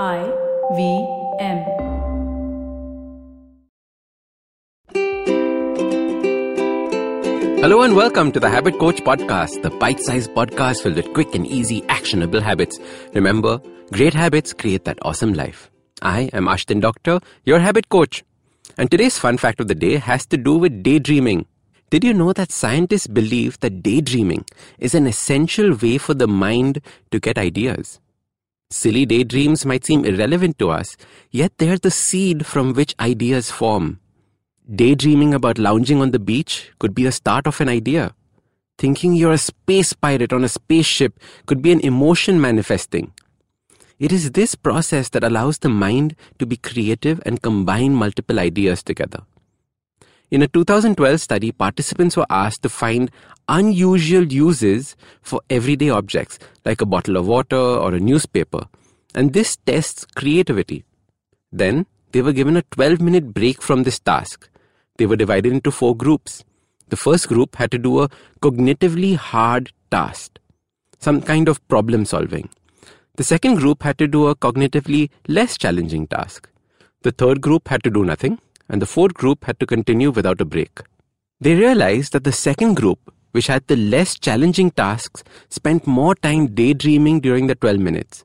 I V M. Hello and welcome to the Habit Coach Podcast, the bite sized podcast filled with quick and easy, actionable habits. Remember, great habits create that awesome life. I am Ashdin Doctor, your habit coach. And today's fun fact of the day has to do with daydreaming. Did you know that scientists believe that daydreaming is an essential way for the mind to get ideas? Silly daydreams might seem irrelevant to us, yet they're the seed from which ideas form. Daydreaming about lounging on the beach could be the start of an idea. Thinking you're a space pirate on a spaceship could be an emotion manifesting. It is this process that allows the mind to be creative and combine multiple ideas together. In a 2012 study, participants were asked to find unusual uses for everyday objects like a bottle of water or a newspaper, and this tests creativity. Then they were given a 12 minute break from this task. They were divided into four groups. The first group had to do a cognitively hard task, some kind of problem solving. The second group had to do a cognitively less challenging task. The third group had to do nothing and the fourth group had to continue without a break. They realized that the second group, which had the less challenging tasks, spent more time daydreaming during the 12 minutes.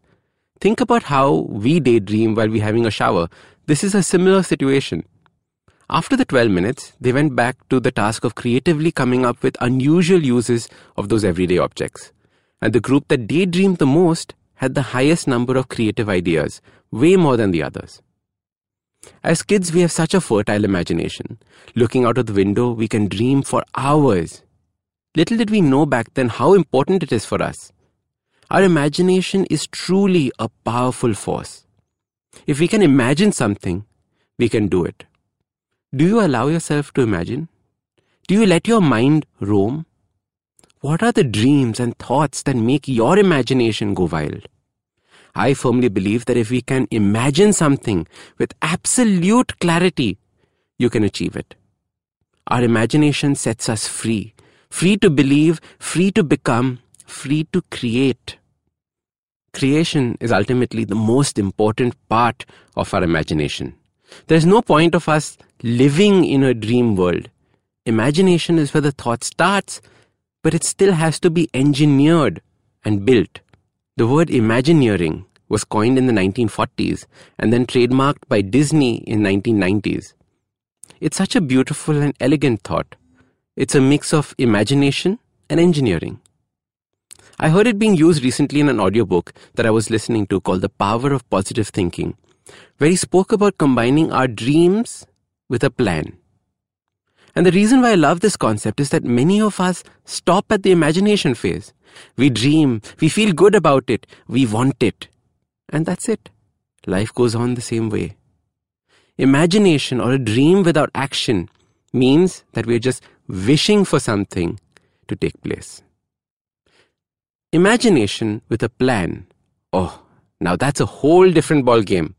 Think about how we daydream while we're having a shower. This is a similar situation. After the 12 minutes, they went back to the task of creatively coming up with unusual uses of those everyday objects. And the group that daydreamed the most had the highest number of creative ideas, way more than the others. As kids, we have such a fertile imagination. Looking out of the window, we can dream for hours. Little did we know back then how important it is for us. Our imagination is truly a powerful force. If we can imagine something, we can do it. Do you allow yourself to imagine? Do you let your mind roam? What are the dreams and thoughts that make your imagination go wild? I firmly believe that if we can imagine something with absolute clarity, you can achieve it. Our imagination sets us free, free to believe, free to become, free to create. Creation is ultimately the most important part of our imagination. There's no point of us living in a dream world. Imagination is where the thought starts, but it still has to be engineered and built. The word Imagineering was coined in the 1940s and then trademarked by Disney in 1990s. It's such a beautiful and elegant thought. It's a mix of imagination and engineering. I heard it being used recently in an audiobook that I was listening to called The Power of Positive Thinking, where he spoke about combining our dreams with a plan. And the reason why I love this concept is that many of us stop at the imagination phase. We dream, we feel good about it, we want it. And that's it. Life goes on the same way. Imagination or a dream without action means that we're just wishing for something to take place. Imagination with a plan. Oh, now that's a whole different ball game.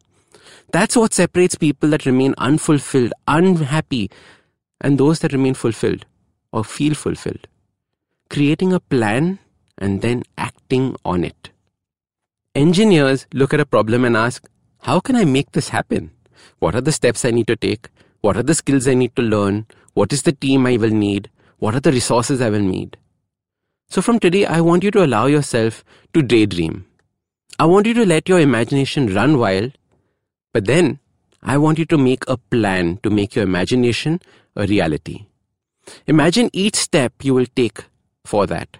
That's what separates people that remain unfulfilled, unhappy, and those that remain fulfilled or feel fulfilled. Creating a plan and then acting on it. Engineers look at a problem and ask, how can I make this happen? What are the steps I need to take? What are the skills I need to learn? What is the team I will need? What are the resources I will need? So from today, I want you to allow yourself to daydream. I want you to let your imagination run wild, but then I want you to make a plan to make your imagination a reality. Imagine each step you will take for that.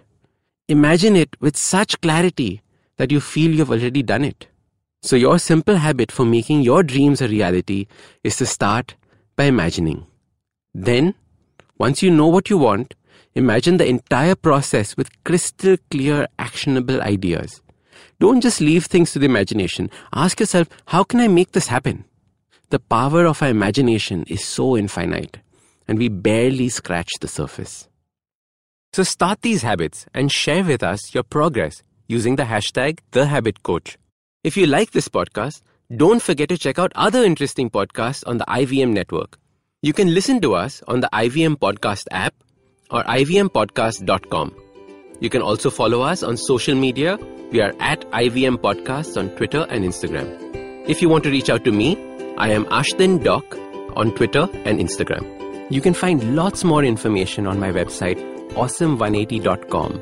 Imagine it with such clarity that you feel you've already done it. So, your simple habit for making your dreams a reality is to start by imagining. Then, once you know what you want, imagine the entire process with crystal clear, actionable ideas. Don't just leave things to the imagination. Ask yourself, how can I make this happen? The power of our imagination is so infinite, and we barely scratch the surface. So start these habits and share with us your progress using the hashtag TheHabitCoach. If you like this podcast, don't forget to check out other interesting podcasts on the IVM network. You can listen to us on the IVM Podcast app or ivmpodcast.com. You can also follow us on social media. We are at IVM Podcasts on Twitter and Instagram. If you want to reach out to me, I am Ashdin Doc on Twitter and Instagram. You can find lots more information on my website, awesome180.com,